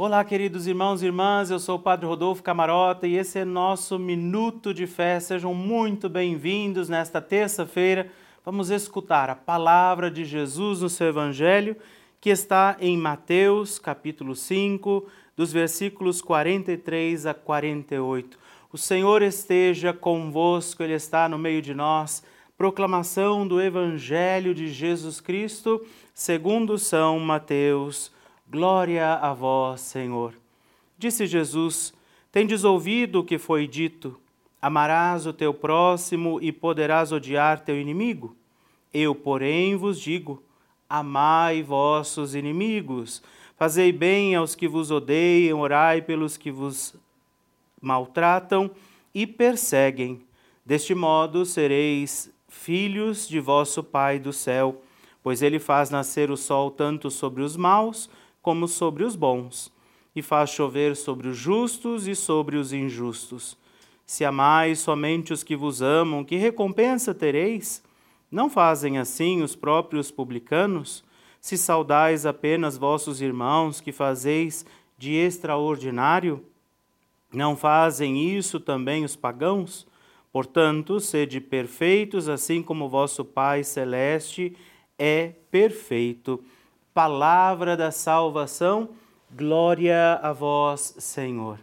Olá, queridos irmãos e irmãs, eu sou o Padre Rodolfo Camarota e esse é nosso Minuto de Fé. Sejam muito bem-vindos nesta terça-feira. Vamos escutar a palavra de Jesus no seu Evangelho, que está em Mateus, capítulo 5, dos versículos 43 a 48. O Senhor esteja convosco, Ele está no meio de nós. Proclamação do Evangelho de Jesus Cristo, segundo São Mateus. Glória a vós, Senhor. Disse Jesus: Tendes ouvido o que foi dito: Amarás o teu próximo e poderás odiar teu inimigo? Eu, porém, vos digo: Amai vossos inimigos, fazei bem aos que vos odeiam, orai pelos que vos maltratam e perseguem. Deste modo sereis filhos de vosso Pai do céu, pois ele faz nascer o sol tanto sobre os maus como sobre os bons, e faz chover sobre os justos e sobre os injustos. Se amais somente os que vos amam, que recompensa tereis? Não fazem assim os próprios publicanos? Se saudais apenas vossos irmãos, que fazeis de extraordinário? Não fazem isso também os pagãos? Portanto, sede perfeitos, assim como vosso Pai celeste é perfeito palavra da salvação. Glória a vós, Senhor.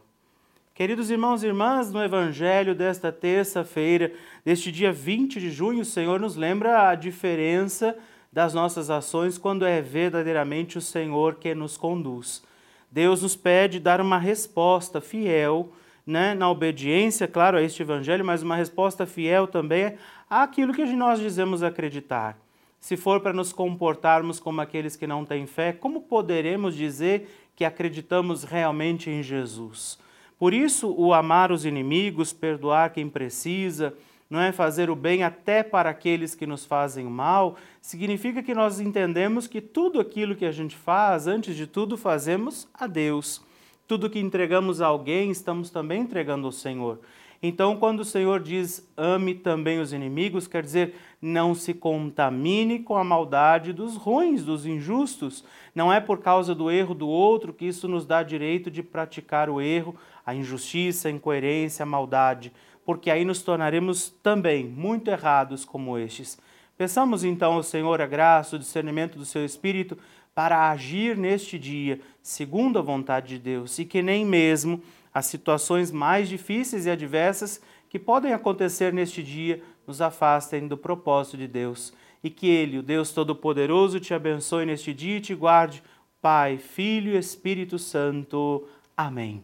Queridos irmãos e irmãs, no Evangelho desta terça-feira, deste dia 20 de junho, o Senhor nos lembra a diferença das nossas ações quando é verdadeiramente o Senhor que nos conduz. Deus nos pede dar uma resposta fiel, né, na obediência, claro, a este Evangelho, mas uma resposta fiel também àquilo que nós dizemos acreditar se for para nos comportarmos como aqueles que não têm fé, como poderemos dizer que acreditamos realmente em Jesus? Por isso, o amar os inimigos, perdoar quem precisa, não é fazer o bem até para aqueles que nos fazem mal, significa que nós entendemos que tudo aquilo que a gente faz, antes de tudo, fazemos a Deus. Tudo que entregamos a alguém, estamos também entregando ao Senhor. Então, quando o Senhor diz ame também os inimigos, quer dizer não se contamine com a maldade dos ruins, dos injustos. Não é por causa do erro do outro que isso nos dá direito de praticar o erro, a injustiça, a incoerência, a maldade, porque aí nos tornaremos também muito errados como estes. Peçamos então ao Senhor a graça, o discernimento do seu Espírito para agir neste dia segundo a vontade de Deus e que nem mesmo as situações mais difíceis e adversas que podem acontecer neste dia nos afastem do propósito de Deus. E que Ele, o Deus Todo-Poderoso, te abençoe neste dia e te guarde. Pai, Filho e Espírito Santo. Amém.